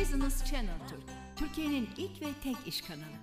Business Channel Türk, Türkiye'nin ilk ve tek iş kanalı.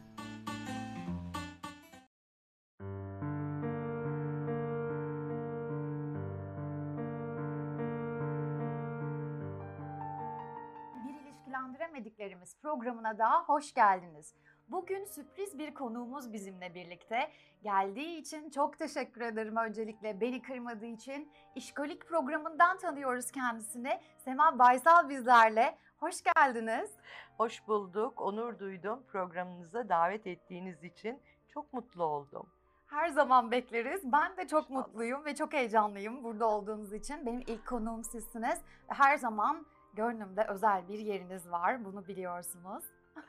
Bir ilişkilendiremediklerimiz programına daha hoş geldiniz. Bugün sürpriz bir konuğumuz bizimle birlikte. Geldiği için çok teşekkür ederim öncelikle beni kırmadığı için. İşkolik programından tanıyoruz kendisini. Sema Baysal bizlerle. Hoş geldiniz. Hoş bulduk, onur duydum. Programınıza davet ettiğiniz için çok mutlu oldum. Her zaman bekleriz. Ben de çok İnşallah. mutluyum ve çok heyecanlıyım burada olduğunuz için. Benim ilk konuğum sizsiniz. Her zaman gönlümde özel bir yeriniz var. Bunu biliyorsunuz.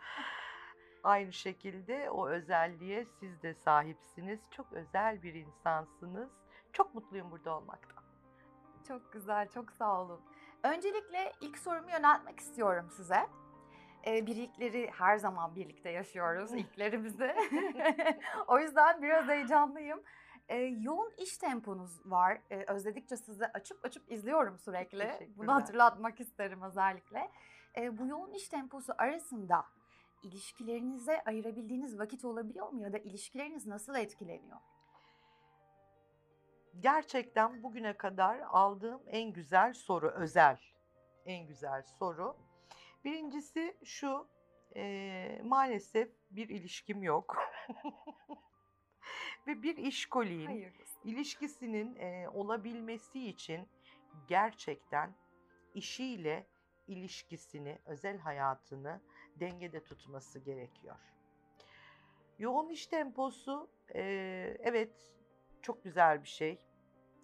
Aynı şekilde o özelliğe siz de sahipsiniz. Çok özel bir insansınız. Çok mutluyum burada olmaktan. Çok güzel, çok sağ olun. Öncelikle ilk sorumu yöneltmek istiyorum size. Ee, birlikleri her zaman birlikte yaşıyoruz, ilklerimizi. o yüzden biraz heyecanlıyım. Ee, yoğun iş temponuz var. Ee, özledikçe sizi açıp açıp izliyorum sürekli. Bunu hatırlatmak isterim özellikle. Bu yoğun iş temposu arasında ilişkilerinize ayırabildiğiniz vakit olabiliyor mu ya da ilişkileriniz nasıl etkileniyor? Gerçekten bugüne kadar aldığım en güzel soru, özel en güzel soru. Birincisi şu, eee, maalesef bir ilişkim yok. Ve bir işkoliyim. Hayırlısı. İlişkisinin e, olabilmesi için gerçekten işiyle ilişkisini, özel hayatını dengede tutması gerekiyor. Yoğun iş temposu e, evet çok güzel bir şey.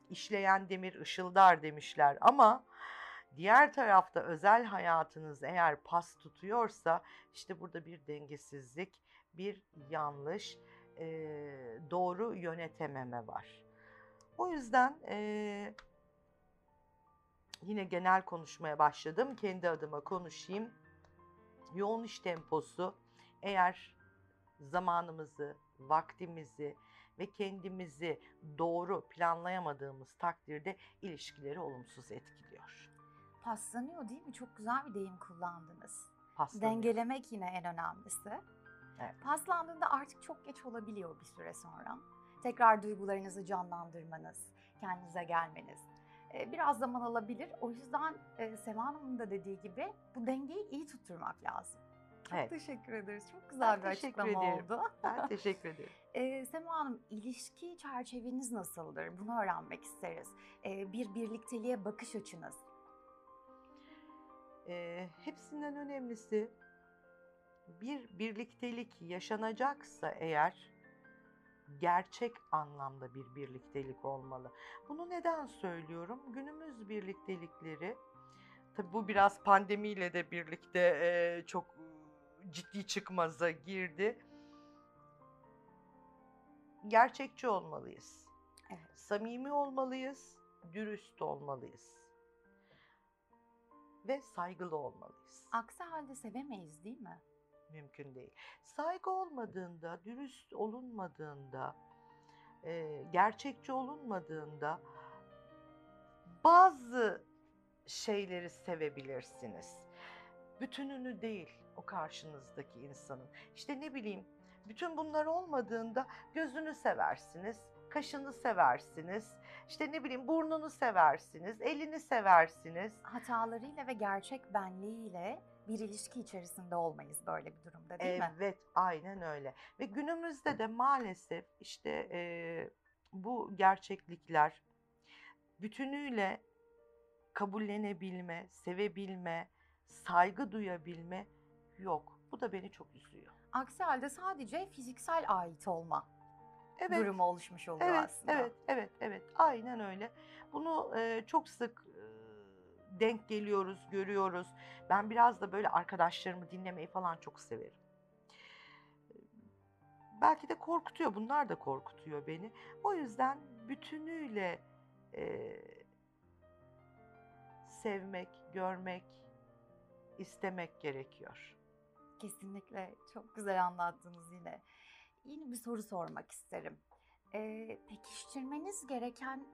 İşleyen demir ışıldar demişler ama diğer tarafta özel hayatınız eğer pas tutuyorsa işte burada bir dengesizlik, bir yanlış, e, doğru yönetememe var. O yüzden e, yine genel konuşmaya başladım. Kendi adıma konuşayım. Yoğun iş temposu eğer zamanımızı, vaktimizi ve kendimizi doğru planlayamadığımız takdirde ilişkileri olumsuz etkiliyor. Paslanıyor değil mi? Çok güzel bir deyim kullandınız. Paslanıyor. Dengelemek yine en önemlisi. Evet. Paslandığında artık çok geç olabiliyor bir süre sonra. Tekrar duygularınızı canlandırmanız, kendinize gelmeniz e, biraz zaman alabilir. O yüzden e, Sema Hanım'ın da dediği gibi bu dengeyi iyi tutturmak lazım. Çok Evet. teşekkür ederiz. Çok güzel Ben bir açıklama ederim. oldu. Ben teşekkür ederim. E, Sema Hanım, ilişki çerçeveniz nasıldır? Bunu öğrenmek isteriz. E, bir birlikteliğe bakış açınız. Ee, hepsinden önemlisi bir birliktelik yaşanacaksa eğer gerçek anlamda bir birliktelik olmalı. Bunu neden söylüyorum? Günümüz birliktelikleri tabi bu biraz pandemiyle de birlikte e, çok e, ciddi çıkmaza girdi. Gerçekçi olmalıyız. Evet. Samimi olmalıyız, dürüst olmalıyız ve saygılı olmalıyız. Aksi halde sevemeyiz değil mi? Mümkün değil. Saygı olmadığında, dürüst olunmadığında, e, gerçekçi olunmadığında bazı şeyleri sevebilirsiniz. Bütününü değil o karşınızdaki insanın. İşte ne bileyim bütün bunlar olmadığında gözünü seversiniz, kaşını seversiniz, işte ne bileyim burnunu seversiniz, elini seversiniz. hatalarıyla ve gerçek benliğiyle bir ilişki içerisinde olmayız böyle bir durumda değil mi? Evet, aynen öyle. Ve günümüzde de maalesef işte e, bu gerçeklikler bütünüyle kabullenebilme, sevebilme, saygı duyabilme yok. Bu da beni çok üzüyor. Aksi halde sadece fiziksel ait olma Evet, durumu oluşmuş oluyor evet, aslında. evet, evet, evet. Aynen öyle. Bunu e, çok sık e, denk geliyoruz, görüyoruz. Ben biraz da böyle arkadaşlarımı dinlemeyi falan çok severim. Belki de korkutuyor, bunlar da korkutuyor beni. O yüzden bütünüyle e, sevmek, görmek, istemek gerekiyor. Kesinlikle çok güzel anlattınız yine. Yine bir soru sormak isterim. Ee, pekiştirmeniz gereken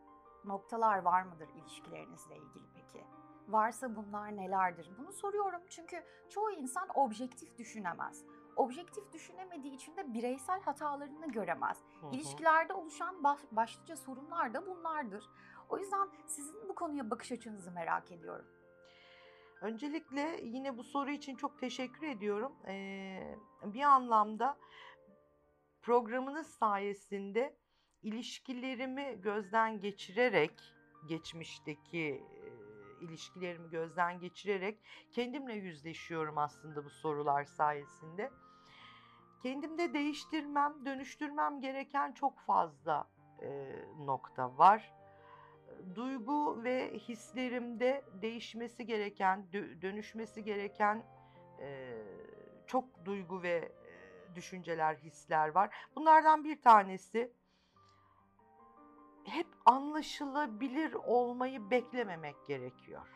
noktalar var mıdır ilişkilerinizle ilgili peki? Varsa bunlar nelerdir? Bunu soruyorum çünkü çoğu insan objektif düşünemez. Objektif düşünemediği için de bireysel hatalarını göremez. Hı hı. İlişkilerde oluşan baş- başlıca sorunlar da bunlardır. O yüzden sizin bu konuya bakış açınızı merak ediyorum. Öncelikle yine bu soru için çok teşekkür ediyorum. Ee, bir anlamda programınız sayesinde ilişkilerimi gözden geçirerek, geçmişteki ilişkilerimi gözden geçirerek kendimle yüzleşiyorum aslında bu sorular sayesinde. Kendimde değiştirmem, dönüştürmem gereken çok fazla e, nokta var duygu ve hislerimde değişmesi gereken, dö- dönüşmesi gereken e, çok duygu ve e, düşünceler, hisler var. Bunlardan bir tanesi hep anlaşılabilir olmayı beklememek gerekiyor.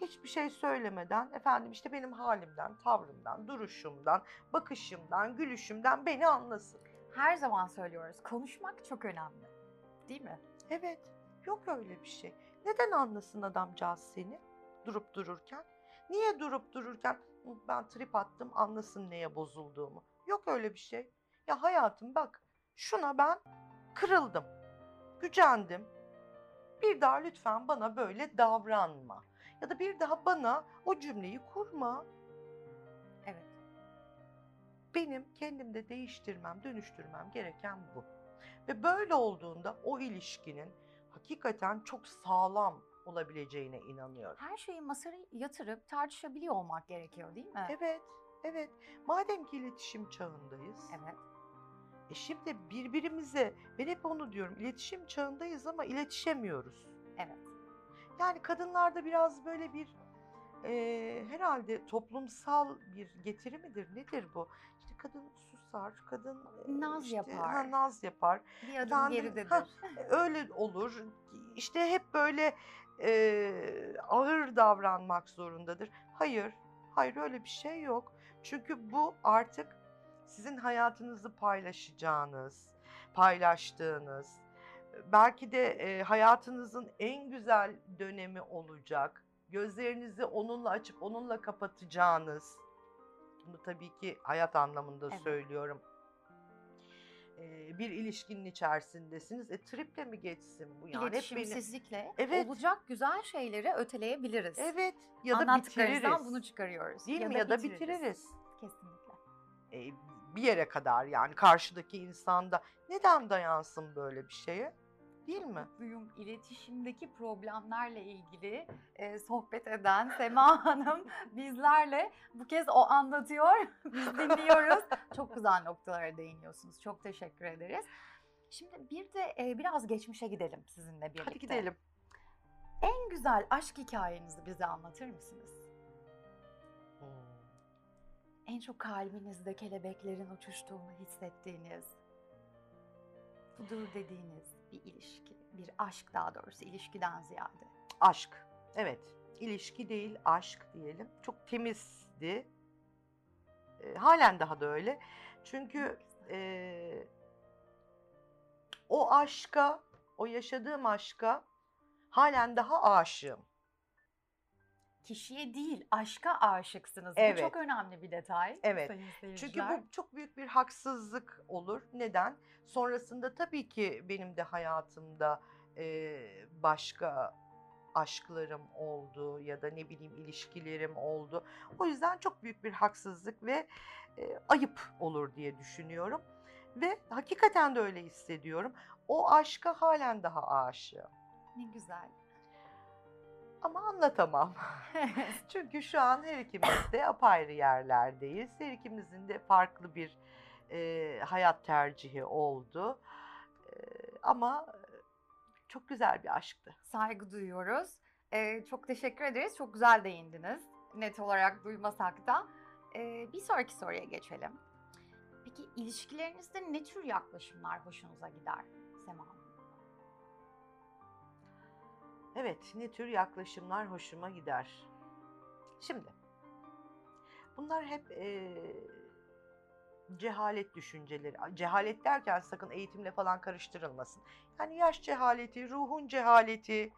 Hiçbir şey söylemeden, efendim işte benim halimden, tavrımdan, duruşumdan, bakışımdan, gülüşümden beni anlasın. Her zaman söylüyoruz, konuşmak çok önemli. Değil mi? Evet, yok öyle bir şey. Neden anlasın adamcağız seni durup dururken? Niye durup dururken "Hı, ben trip attım anlasın neye bozulduğumu? Yok öyle bir şey. Ya hayatım bak şuna ben kırıldım, gücendim. Bir daha lütfen bana böyle davranma. Ya da bir daha bana o cümleyi kurma. Evet. benim kendimde değiştirmem, dönüştürmem gereken bu. Ve böyle olduğunda o ilişkinin hakikaten çok sağlam olabileceğine inanıyorum. Her şeyi masaya yatırıp tartışabiliyor olmak gerekiyor değil mi? Evet, evet. Madem ki iletişim çağındayız. Evet. E şimdi birbirimize, ben hep onu diyorum, iletişim çağındayız ama iletişemiyoruz. Evet. Yani kadınlarda biraz böyle bir e, herhalde toplumsal bir getiri midir, nedir bu? Kadın susar, kadın e, Naz işte, yapar. Ha, naz yapar. Bir adım geridedir. hah, öyle olur. İşte hep böyle e, ağır davranmak zorundadır. Hayır, hayır öyle bir şey yok. Çünkü bu artık sizin hayatınızı paylaşacağınız, paylaştığınız, belki de e, hayatınızın en güzel dönemi olacak. Gözlerinizi onunla açıp onunla kapatacağınız. Bunu tabii ki hayat anlamında Evet. söylüyorum bir ilişkinin içerisindesiniz. E triple mi geçsin bu yani? Hep beni- İletişimsizlikle Evet. olacak güzel şeyleri öteleyebiliriz. Evet ya da bitiririz. bunu çıkarıyoruz. Değil mi? Ya da bitiririz. Kesinlikle. E, bir yere kadar yani karşıdaki insanda neden dayansın böyle bir şeye? Değil mi? Mutluyum. İletişimdeki problemlerle ilgili e, sohbet eden Sema Hanım bizlerle bu kez o anlatıyor. Biz dinliyoruz. Çok güzel noktalara değiniyorsunuz. Çok teşekkür ederiz. Şimdi bir de e, biraz geçmişe gidelim sizinle birlikte. Hadi gidelim. En güzel aşk hikayenizi bize anlatır mısınız? Hmm. En çok kalbinizde kelebeklerin uçuştuğunu hissettiğiniz, budur dediğiniz bir ilişki, bir aşk daha doğrusu ilişkiden ziyade. Aşk. Evet. İlişki değil, aşk diyelim. Çok temizdi. E, halen daha da öyle. Çünkü e, o aşka, o yaşadığım aşka halen daha aşığım. Kişiye değil, aşka aşıksınız. Evet. Bu çok önemli bir detay. Evet. Çünkü bu çok büyük bir haksızlık olur. Neden? Sonrasında tabii ki benim de hayatımda e, başka aşklarım oldu ya da ne bileyim ilişkilerim oldu. O yüzden çok büyük bir haksızlık ve e, ayıp olur diye düşünüyorum. Ve hakikaten de öyle hissediyorum. O aşka halen daha aşığım. ne güzel. Ama anlatamam. Çünkü şu an her ikimiz de apayrı yerlerdeyiz. Her ikimizin de farklı bir e, hayat tercihi oldu. E, ama çok güzel bir aşktı. Saygı duyuyoruz. Ee, çok teşekkür ederiz. Çok güzel değindiniz. Net olarak duymasak da. Ee, bir sonraki soruya geçelim. Peki ilişkilerinizde ne tür yaklaşımlar hoşunuza gider Sema Hanım? Evet, ne tür yaklaşımlar hoşuma gider. Şimdi, bunlar hep e, cehalet düşünceleri. Cehalet derken sakın eğitimle falan karıştırılmasın. Yani yaş cehaleti, ruhun cehaleti.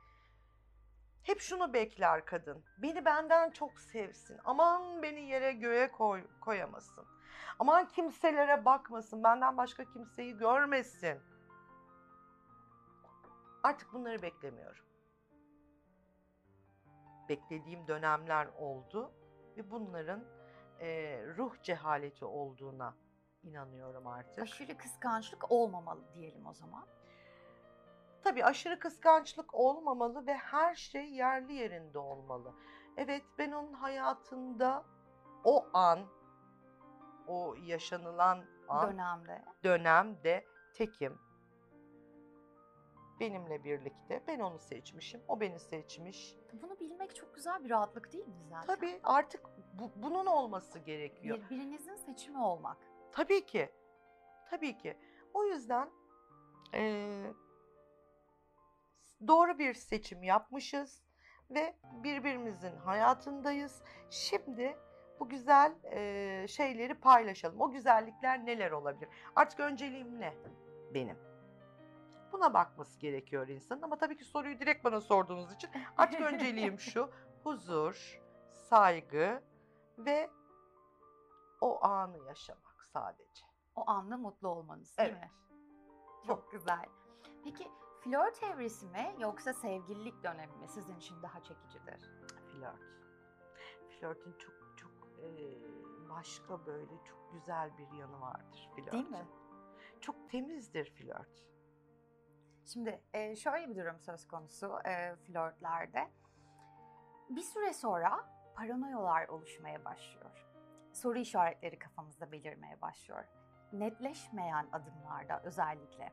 Hep şunu bekler kadın. Beni benden çok sevsin. Aman beni yere göğe koy, koyamasın. Aman kimselere bakmasın. Benden başka kimseyi görmesin. Artık bunları beklemiyorum. Beklediğim dönemler oldu ve bunların eee, ruh cehaleti olduğuna inanıyorum artık. Aşırı kıskançlık olmamalı diyelim o zaman. Tabii aşırı kıskançlık olmamalı ve her şey yerli yerinde olmalı. Evet ben onun hayatında o an, o yaşanılan an, Dönemde. dönemde tekim. Benimle birlikte. Ben onu seçmişim, o beni seçmiş. Bunu bilmek çok güzel bir rahatlık değil mi zaten? Tabii artık bu- bunun olması gerekiyor. Birbirinizin seçimi olmak. Tabii ki. Tabii ki. O yüzden eee, doğru bir seçim yapmışız ve birbirimizin hayatındayız. Şimdi bu güzel eee, şeyleri paylaşalım. O güzellikler neler olabilir? Artık önceliğim ne benim? Buna bakması gerekiyor insanın ama tabii ki soruyu direkt bana sorduğunuz için artık önceliğim şu. Huzur, saygı ve o anı yaşamak sadece. O anda mutlu olmanız değil Evet. mi? Çok güzel. Peki flört evresi mi yoksa sevgililik dönemi mi sizin için daha çekicidir? Flört. Flörtün çok çok başka böyle çok güzel bir yanı vardır flörtün. Değil mi? Çok temizdir flört. Şimdi e, şöyle bir durum söz konusu e, flörtlerde. Bir süre sonra paranoyalar oluşmaya başlıyor. Soru işaretleri kafamızda belirmeye başlıyor. Netleşmeyen adımlarda özellikle.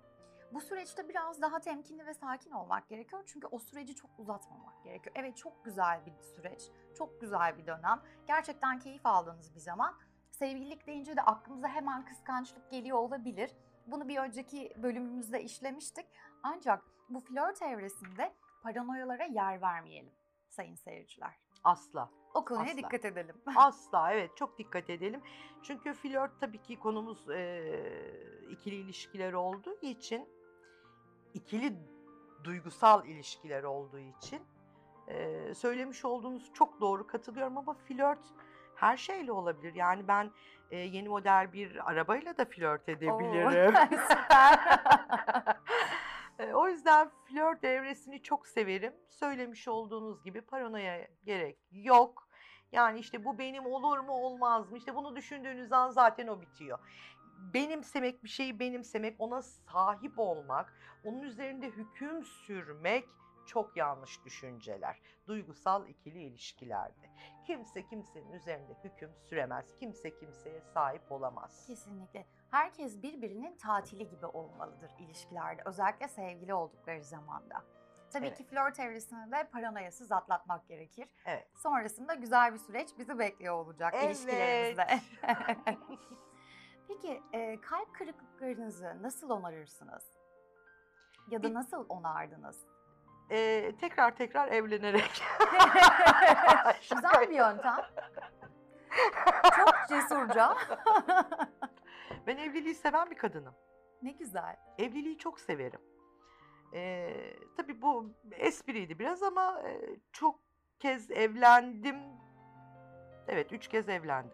Bu süreçte biraz daha temkinli ve sakin olmak gerekiyor. Çünkü o süreci çok uzatmamak gerekiyor. Evet çok güzel bir süreç, çok güzel bir dönem. Gerçekten keyif aldığınız bir zaman. Sevgililik deyince de aklımıza hemen kıskançlık geliyor olabilir. Bunu bir önceki bölümümüzde işlemiştik. Ancak bu flört evresinde paranoyalara yer vermeyelim sayın seyirciler. Asla. O konuya Asla. dikkat edelim. Asla evet çok dikkat edelim. Çünkü flört tabii ki konumuz eee, ikili ilişkiler olduğu için ikili duygusal ilişkiler olduğu için eee, söylemiş olduğunuz çok doğru katılıyorum ama flört her şeyle olabilir. Yani ben eee, yeni model bir arabayla da flört edebilirim. Oo, Süper. E, o yüzden flört evresini çok severim. Söylemiş olduğunuz gibi paranoya gerek yok. Yani işte bu benim olur mu olmaz mı? İşte bunu düşündüğünüz an zaten o bitiyor. Benimsemek bir şeyi benimsemek, ona sahip olmak, onun üzerinde hüküm sürmek çok yanlış düşünceler. Duygusal ikili ilişkilerde. Kimse kimsenin üzerinde hüküm süremez. Kimse kimseye sahip olamaz. Kesinlikle. Herkes birbirinin tatili gibi olmalıdır ilişkilerde. Özellikle sevgili oldukları zamanda. Tabii Evet. ki flört evresini de paranoyasız atlatmak gerekir. Evet. Sonrasında güzel bir süreç bizi bekliyor olacak ilişkilerimizde. Peki e, kalp kırıklıklarınızı nasıl onarırsınız? Ya da nasıl onardınız? Ee, tekrar tekrar evlenerek. Güzel bir yöntem. Çok cesurca. Ben evliliği seven bir kadınım. ne güzel. Evliliği çok severim. Ee, tabii bu espriydi biraz ama e, çok kez evlendim. Evet, üç kez evlendim.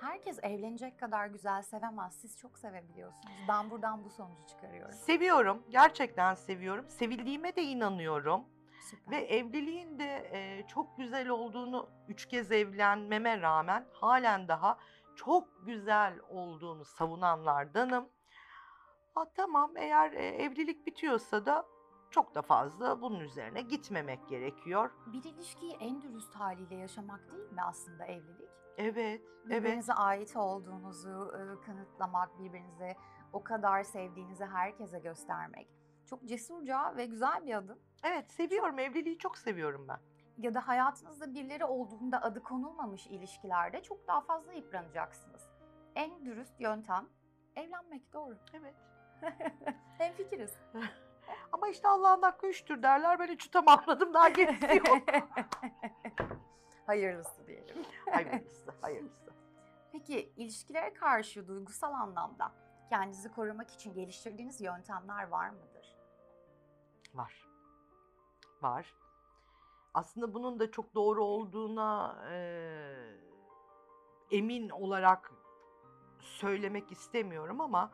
Herkes evlenecek kadar güzel sevemez. Siz çok sevebiliyorsunuz. Ben buradan bu sonucu çıkarıyorum. Seviyorum, gerçekten seviyorum. Sevildiğime de inanıyorum. Süper. Ve evliliğin de e, çok güzel olduğunu üç kez evlenmeme rağmen halen daha çok güzel olduğunu savunanlardanım. Ha, tamam eğer e, evlilik bitiyorsa da çok da fazla bunun üzerine gitmemek gerekiyor. Bir ilişkiyi en dürüst haliyle yaşamak değil mi aslında evlilik? Evet, evet. Birbirinize ait olduğunuzu e, kanıtlamak, birbirinize o kadar sevdiğinizi herkese göstermek. Çok cesurca ve güzel bir adım. Evet seviyorum, evliliği çok seviyorum ben. Ya da hayatınızda birileri olduğunda adı konulmamış ilişkilerde çok daha fazla yıpranacaksınız. En dürüst yöntem evlenmek doğru. Evet. Hem fikiriz. Ama işte Allah'ın hakkı üçtür derler. Ben üçü tamamladım. Daha gerisi yok. Hayırlısı diyelim. hayırlısı, hayırlısı. Peki ilişkilere karşı duygusal anlamda kendinizi korumak için geliştirdiğiniz yöntemler var mıdır? Var. Var. Aslında bunun da çok doğru olduğuna eee, emin olarak söylemek istemiyorum ama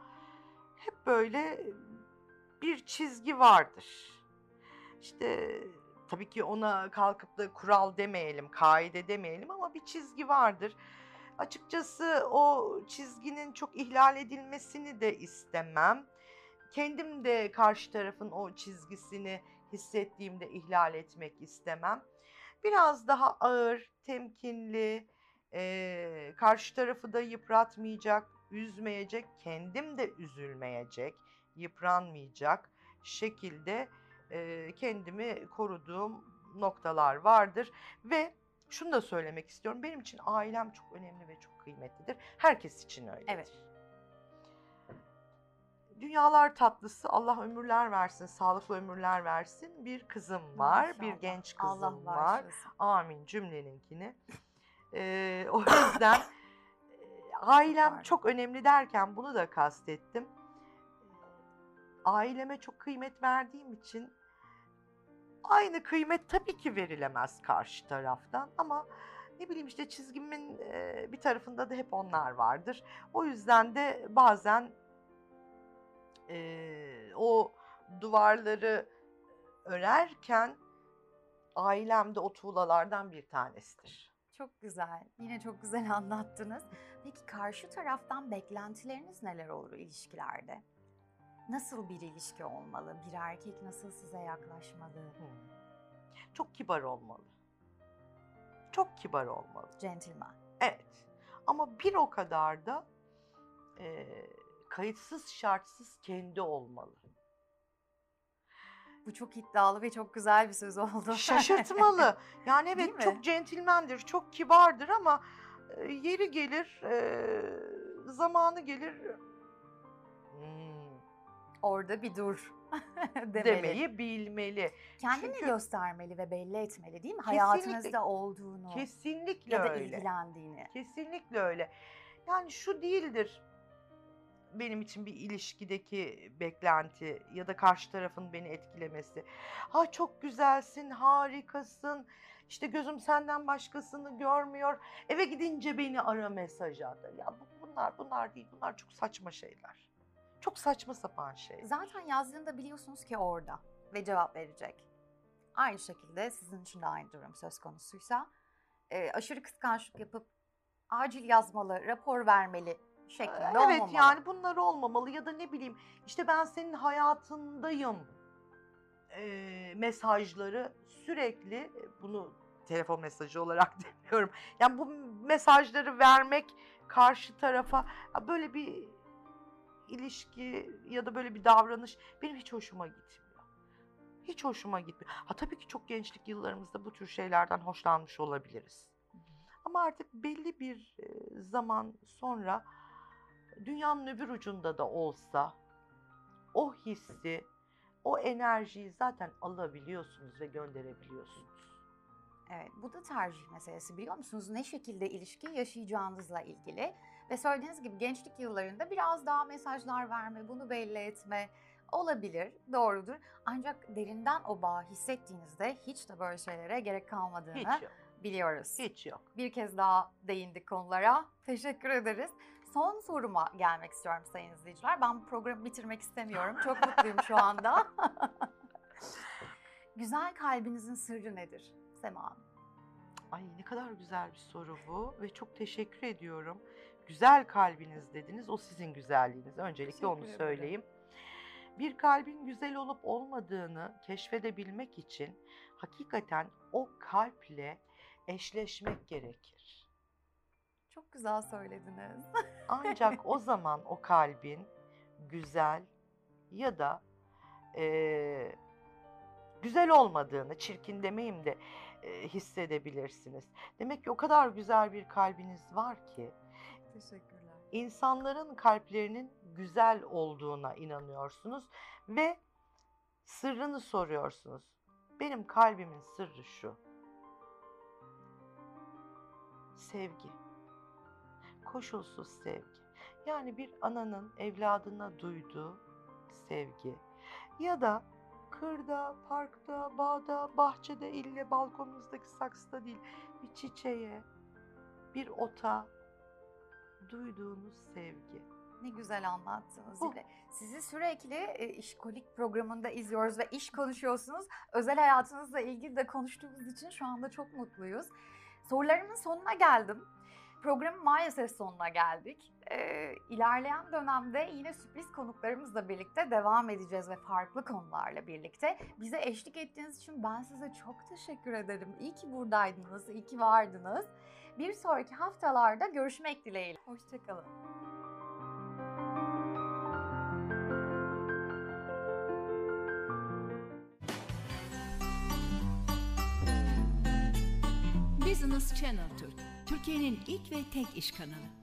hep böyle bir çizgi vardır. İşte tabii ki ona kalkıp da kural demeyelim, kaide demeyelim ama bir çizgi vardır. Açıkçası o çizginin çok ihlal edilmesini de istemem. Kendim de karşı tarafın o çizgisini hissettiğimde ihlal etmek istemem. Biraz daha ağır, temkinli, eee, karşı tarafı da yıpratmayacak, üzmeyecek, kendim de üzülmeyecek, yıpranmayacak şekilde eee, kendimi koruduğum noktalar vardır ve şunu da söylemek istiyorum. Benim için ailem çok önemli ve çok kıymetlidir. Herkes için öyledir. Evet. Dünyalar tatlısı Allah ömürler versin, sağlıklı ömürler versin. Bir kızım var, bir Maşallah. genç kızım Allah var. bağışlasın. Amin cümleninkini. Ee, o yüzden e, ailem Pardon. çok önemli derken bunu da kastettim. Aileme çok kıymet verdiğim için aynı kıymet tabii ki verilemez karşı taraftan ama ne bileyim işte çizgimin e, bir tarafında da hep onlar vardır. O yüzden de bazen e, o duvarları örerken ailem de o tuğlalardan bir tanesidir. Çok güzel. Yine çok güzel anlattınız. Peki karşı taraftan beklentileriniz neler olur ilişkilerde? Nasıl bir ilişki olmalı? Bir erkek nasıl size yaklaşmalı? Hmm. Çok kibar olmalı. Çok kibar olmalı. Gentleman. Evet. Ama bir o kadar da e, kayıtsız şartsız kendi olmalı. Bu çok iddialı ve çok güzel bir söz oldu. Şaşırtmalı. Yani evet çok centilmendir, çok kibardır ama e, yeri gelir, e, zamanı gelir hmm, Orada bir dur demeli. demeyi bilmeli. Kendini Çünkü- göstermeli ve belli etmeli değil mi? Hayatınızda olduğunu Kesinlikle ya da öyle. ilgilendiğini. Kesinlikle öyle. Yani şu değildir benim için bir ilişkideki beklenti ya da karşı tarafın beni etkilemesi. Ha çok güzelsin, harikasın. İşte gözüm senden başkasını görmüyor. Eve gidince beni ara mesaj at. Ya bu- bunlar bunlar değil. Bunlar çok saçma şeyler. Çok saçma sapan şeyler. Zaten yazdığında biliyorsunuz ki orada ve cevap verecek. Aynı şekilde sizin için de aynı durum söz konusuysa e, aşırı kıskançlık yapıp acil yazmalı, rapor vermeli şeklinde Evet olmamalı. yani bunlar olmamalı ya da ne bileyim işte ben senin hayatındayım e, mesajları sürekli e, bunu telefon mesajı olarak demiyorum. Yani bu mesajları vermek karşı tarafa böyle bir ilişki ya da böyle bir davranış benim hiç hoşuma gitmiyor. Hiç hoşuma gitmiyor. Ha tabii ki çok gençlik yıllarımızda bu tür şeylerden hoşlanmış olabiliriz. Ama artık belli bir e, zaman sonra dünyanın öbür ucunda da olsa o hissi, o enerjiyi zaten alabiliyorsunuz ve gönderebiliyorsunuz. Evet, bu da tercih meselesi biliyor musunuz? Ne şekilde ilişki yaşayacağınızla ilgili. Ve söylediğiniz gibi gençlik yıllarında biraz daha mesajlar verme, bunu belli etme olabilir, doğrudur. Ancak derinden o bağı hissettiğinizde hiç de böyle şeylere gerek kalmadığını Hiç yok. biliyoruz. Hiç yok. Bir kez daha değindik konulara. Teşekkür ederiz. Son soruma gelmek istiyorum sayın izleyiciler. Ben bu programı bitirmek istemiyorum. Çok mutluyum şu anda. Güzel kalbinizin sırrı nedir Sema Hanım? Ay ne kadar güzel bir soru bu ve çok teşekkür ediyorum. Güzel kalbiniz dediniz. O sizin güzelliğiniz. Öncelikle onu söyleyeyim. Bir kalbin güzel olup olmadığını keşfedebilmek için hakikaten o kalple eşleşmek gerekir. Çok güzel söylediniz. Ancak o zaman o kalbin güzel ya da eee, güzel olmadığını, çirkin demeyeyim de eee, hissedebilirsiniz. Demek ki o kadar güzel bir kalbiniz var ki Teşekkürler. insanların kalplerinin güzel olduğuna inanıyorsunuz ve sırrını soruyorsunuz. Benim kalbimin sırrı şu. Sevgi. Koşulsuz sevgi. Yani bir ananın evladına duyduğu sevgi ya da kırda, parkta, bağda, bahçede, ille balkonunuzdaki saksıda değil bir çiçeğe, bir ota duyduğunuz sevgi. Ne güzel anlattınız. Bu. Sizi sürekli e, işkolik programında izliyoruz ve iş konuşuyorsunuz. Özel hayatınızla ilgili de konuştuğumuz için şu anda çok mutluyuz. Sorularımın sonuna geldim. Programın maalesef sonuna geldik. Ee, ilerleyen dönemde yine sürpriz konuklarımızla birlikte devam edeceğiz ve farklı konularla birlikte. Bize eşlik ettiğiniz için ben size çok teşekkür ederim. İyi ki buradaydınız, iyi ki vardınız. Bir sonraki haftalarda görüşmek dileğiyle. Hoşçakalın. Business Channel Türk, Türkiye'nin ilk ve tek iş kanalı.